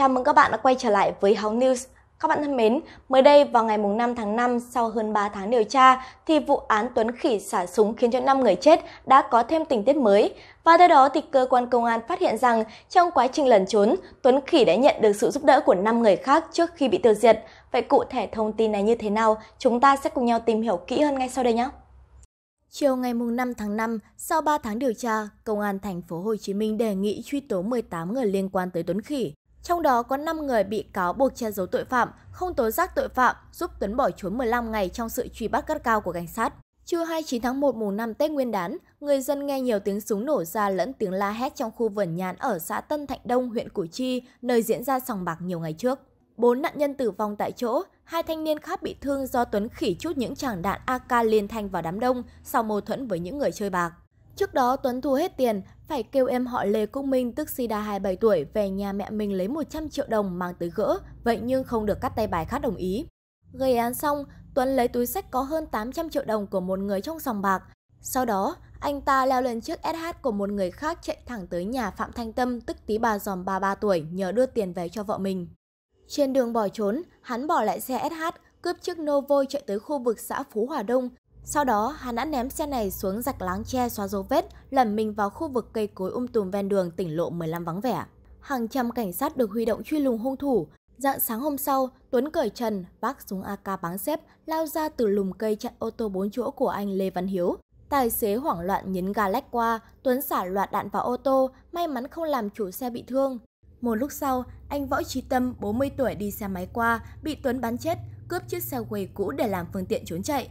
Chào mừng các bạn đã quay trở lại với Hóng News. Các bạn thân mến, mới đây vào ngày 5 tháng 5, sau hơn 3 tháng điều tra, thì vụ án Tuấn Khỉ xả súng khiến cho 5 người chết đã có thêm tình tiết mới. Và theo đó thì cơ quan công an phát hiện rằng trong quá trình lẩn trốn, Tuấn Khỉ đã nhận được sự giúp đỡ của 5 người khác trước khi bị tiêu diệt. Vậy cụ thể thông tin này như thế nào? Chúng ta sẽ cùng nhau tìm hiểu kỹ hơn ngay sau đây nhé. Chiều ngày 5 tháng 5, sau 3 tháng điều tra, Công an thành phố Hồ Chí Minh đề nghị truy tố 18 người liên quan tới Tuấn Khỉ. Trong đó có 5 người bị cáo buộc che giấu tội phạm, không tố giác tội phạm, giúp Tuấn bỏ trốn 15 ngày trong sự truy bắt gắt cao của cảnh sát. Trưa 29 tháng 1 mùng 5 Tết Nguyên đán, người dân nghe nhiều tiếng súng nổ ra lẫn tiếng la hét trong khu vườn nhãn ở xã Tân Thạnh Đông, huyện Củ Chi, nơi diễn ra sòng bạc nhiều ngày trước. Bốn nạn nhân tử vong tại chỗ, hai thanh niên khác bị thương do Tuấn khỉ chút những tràng đạn AK liên thanh vào đám đông sau mâu thuẫn với những người chơi bạc. Trước đó Tuấn thu hết tiền, phải kêu em họ Lê Quốc Minh tức Sida 27 tuổi về nhà mẹ mình lấy 100 triệu đồng mang tới gỡ, vậy nhưng không được cắt tay bài khác đồng ý. Gây án xong, Tuấn lấy túi sách có hơn 800 triệu đồng của một người trong sòng bạc. Sau đó, anh ta leo lên chiếc SH của một người khác chạy thẳng tới nhà Phạm Thanh Tâm tức tí bà giòm 33 tuổi nhờ đưa tiền về cho vợ mình. Trên đường bỏ trốn, hắn bỏ lại xe SH, cướp chiếc Novo chạy tới khu vực xã Phú Hòa Đông. Sau đó, hắn đã ném xe này xuống rạch láng tre xóa dấu vết, lẩn mình vào khu vực cây cối um tùm ven đường tỉnh lộ 15 vắng vẻ. Hàng trăm cảnh sát được huy động truy lùng hung thủ. Dạng sáng hôm sau, Tuấn cởi trần, vác súng AK báng xếp, lao ra từ lùm cây chặn ô tô 4 chỗ của anh Lê Văn Hiếu. Tài xế hoảng loạn nhấn ga lách qua, Tuấn xả loạt đạn vào ô tô, may mắn không làm chủ xe bị thương. Một lúc sau, anh Võ Trí Tâm, 40 tuổi đi xe máy qua, bị Tuấn bắn chết, cướp chiếc xe quầy cũ để làm phương tiện trốn chạy.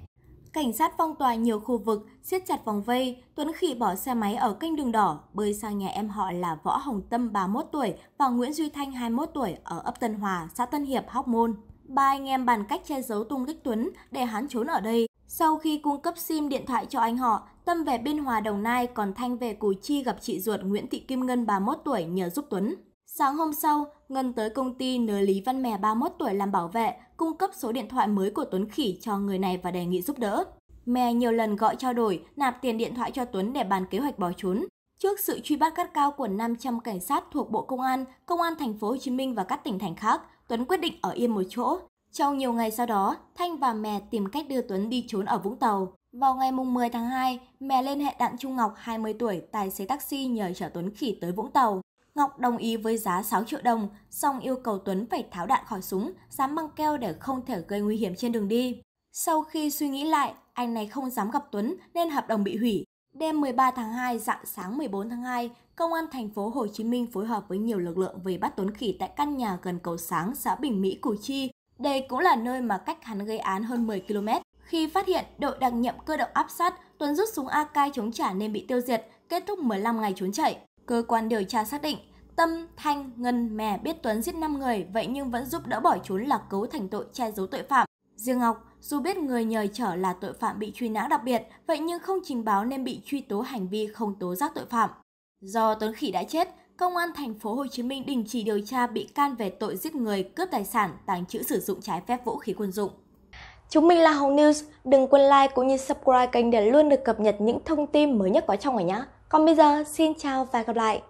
Cảnh sát phong tỏa nhiều khu vực, siết chặt vòng vây, Tuấn Khỉ bỏ xe máy ở kênh đường đỏ, bơi sang nhà em họ là Võ Hồng Tâm 31 tuổi và Nguyễn Duy Thanh 21 tuổi ở ấp Tân Hòa, xã Tân Hiệp, Hóc Môn. Ba anh em bàn cách che giấu tung tích Tuấn để hắn trốn ở đây. Sau khi cung cấp SIM điện thoại cho anh họ, Tâm về Biên Hòa Đồng Nai còn Thanh về Củ Chi gặp chị ruột Nguyễn Thị Kim Ngân 31 tuổi nhờ giúp Tuấn. Sáng hôm sau, Ngân tới công ty nhờ Lý Văn Mè 31 tuổi làm bảo vệ, cung cấp số điện thoại mới của Tuấn Khỉ cho người này và đề nghị giúp đỡ. Mè nhiều lần gọi trao đổi, nạp tiền điện thoại cho Tuấn để bàn kế hoạch bỏ trốn. Trước sự truy bắt gắt cao của 500 cảnh sát thuộc Bộ Công an, Công an thành phố Hồ Chí Minh và các tỉnh thành khác, Tuấn quyết định ở yên một chỗ. Trong nhiều ngày sau đó, Thanh và Mè tìm cách đưa Tuấn đi trốn ở Vũng Tàu. Vào ngày 10 tháng 2, Mè liên hệ Đặng Trung Ngọc, 20 tuổi, tài xế taxi nhờ chở Tuấn Khỉ tới Vũng Tàu. Ngọc đồng ý với giá 6 triệu đồng, song yêu cầu Tuấn phải tháo đạn khỏi súng, dám băng keo để không thể gây nguy hiểm trên đường đi. Sau khi suy nghĩ lại, anh này không dám gặp Tuấn nên hợp đồng bị hủy. Đêm 13 tháng 2, dạng sáng 14 tháng 2, Công an thành phố Hồ Chí Minh phối hợp với nhiều lực lượng về bắt Tuấn Khỉ tại căn nhà gần cầu Sáng, xã Bình Mỹ, Củ Chi. Đây cũng là nơi mà cách hắn gây án hơn 10 km. Khi phát hiện đội đặc nhiệm cơ động áp sát, Tuấn rút súng AK chống trả nên bị tiêu diệt, kết thúc 15 ngày trốn chạy. Cơ quan điều tra xác định Tâm, Thanh, Ngân, Mè biết Tuấn giết 5 người, vậy nhưng vẫn giúp đỡ bỏ trốn là cấu thành tội che giấu tội phạm. Riêng Ngọc, dù biết người nhờ trở là tội phạm bị truy nã đặc biệt, vậy nhưng không trình báo nên bị truy tố hành vi không tố giác tội phạm. Do Tuấn Khỉ đã chết, Công an thành phố Hồ Chí Minh đình chỉ điều tra bị can về tội giết người, cướp tài sản, tàng trữ sử dụng trái phép vũ khí quân dụng. Chúng mình là Hồng News, đừng quên like cũng như subscribe kênh để luôn được cập nhật những thông tin mới nhất có trong ngày nhé. Còn bây giờ, xin chào và gặp lại!